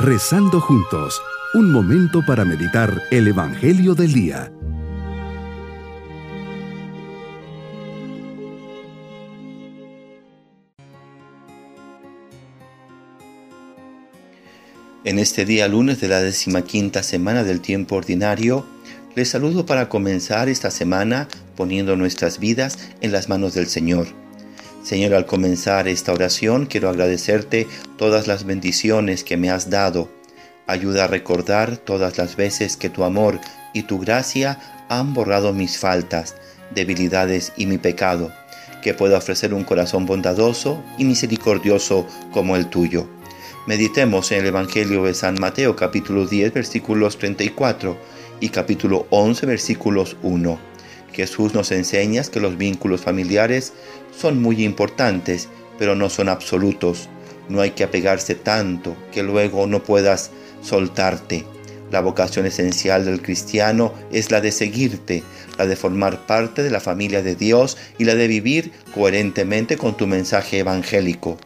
Rezando juntos, un momento para meditar el Evangelio del Día. En este día lunes de la decimaquinta semana del tiempo ordinario, les saludo para comenzar esta semana poniendo nuestras vidas en las manos del Señor Señor, al comenzar esta oración quiero agradecerte todas las bendiciones que me has dado. Ayuda a recordar todas las veces que tu amor y tu gracia han borrado mis faltas, debilidades y mi pecado, que pueda ofrecer un corazón bondadoso y misericordioso como el tuyo. Meditemos en el Evangelio de San Mateo capítulo 10 versículos 34 y capítulo 11 versículos 1. Jesús nos enseña que los vínculos familiares son muy importantes, pero no son absolutos. No hay que apegarse tanto que luego no puedas soltarte. La vocación esencial del cristiano es la de seguirte, la de formar parte de la familia de Dios y la de vivir coherentemente con tu mensaje evangélico.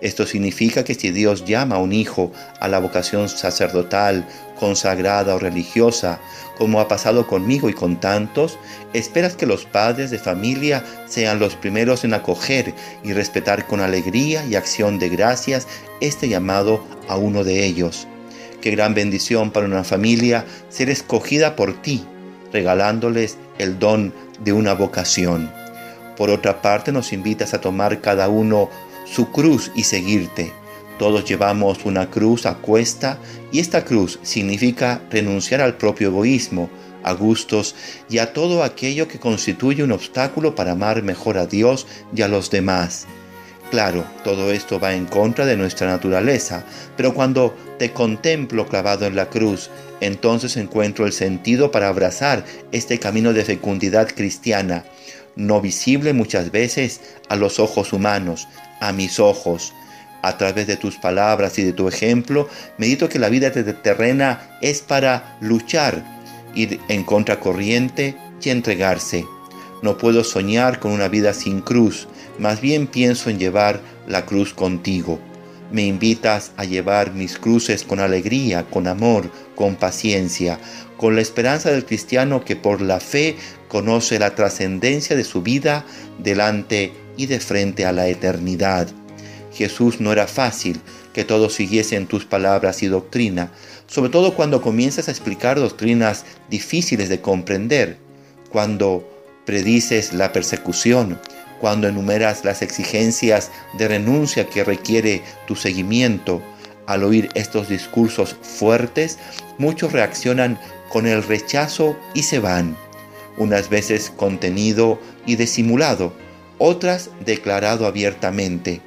Esto significa que si Dios llama a un hijo a la vocación sacerdotal, consagrada o religiosa, como ha pasado conmigo y con tantos, esperas que los padres de familia sean los primeros en acoger y respetar con alegría y acción de gracias este llamado a uno de ellos. Qué gran bendición para una familia ser escogida por ti, regalándoles el don de una vocación. Por otra parte, nos invitas a tomar cada uno su cruz y seguirte. Todos llevamos una cruz a cuesta y esta cruz significa renunciar al propio egoísmo, a gustos y a todo aquello que constituye un obstáculo para amar mejor a Dios y a los demás. Claro, todo esto va en contra de nuestra naturaleza, pero cuando te contemplo clavado en la cruz, entonces encuentro el sentido para abrazar este camino de fecundidad cristiana, no visible muchas veces a los ojos humanos, a mis ojos. A través de tus palabras y de tu ejemplo, medito que la vida terrena es para luchar, ir en contracorriente y entregarse. No puedo soñar con una vida sin cruz, más bien pienso en llevar la cruz contigo. Me invitas a llevar mis cruces con alegría, con amor, con paciencia, con la esperanza del cristiano que por la fe conoce la trascendencia de su vida delante y de frente a la eternidad. Jesús no era fácil que todos siguiesen tus palabras y doctrina, sobre todo cuando comienzas a explicar doctrinas difíciles de comprender, cuando predices la persecución, cuando enumeras las exigencias de renuncia que requiere tu seguimiento. Al oír estos discursos fuertes, muchos reaccionan con el rechazo y se van, unas veces contenido y disimulado, otras declarado abiertamente.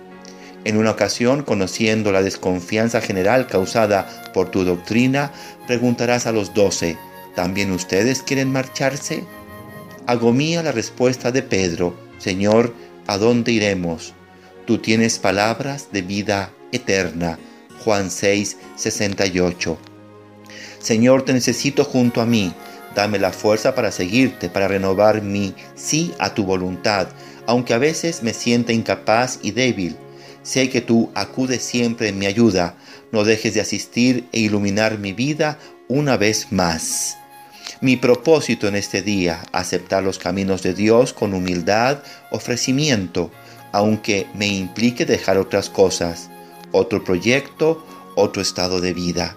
En una ocasión, conociendo la desconfianza general causada por tu doctrina, preguntarás a los doce, ¿también ustedes quieren marcharse? Agomía la respuesta de Pedro, Señor, ¿a dónde iremos? Tú tienes palabras de vida eterna. Juan 6, 68. Señor, te necesito junto a mí. Dame la fuerza para seguirte, para renovar mi sí a tu voluntad, aunque a veces me sienta incapaz y débil. Sé que tú acudes siempre en mi ayuda. No dejes de asistir e iluminar mi vida una vez más. Mi propósito en este día, aceptar los caminos de Dios con humildad, ofrecimiento, aunque me implique dejar otras cosas, otro proyecto, otro estado de vida.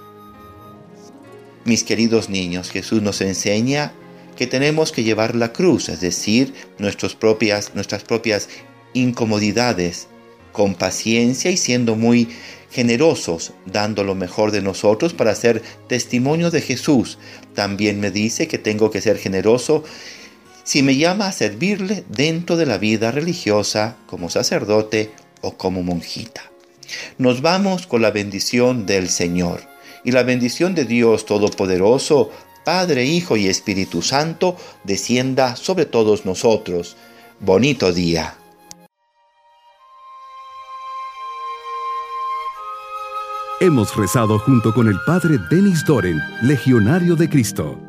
Mis queridos niños, Jesús nos enseña que tenemos que llevar la cruz, es decir, nuestras propias, nuestras propias incomodidades, con paciencia y siendo muy generosos, dando lo mejor de nosotros para ser testimonio de Jesús. También me dice que tengo que ser generoso si me llama a servirle dentro de la vida religiosa como sacerdote o como monjita. Nos vamos con la bendición del Señor. Y la bendición de Dios Todopoderoso, Padre, Hijo y Espíritu Santo, descienda sobre todos nosotros. Bonito día. Hemos rezado junto con el Padre Denis Doren, Legionario de Cristo.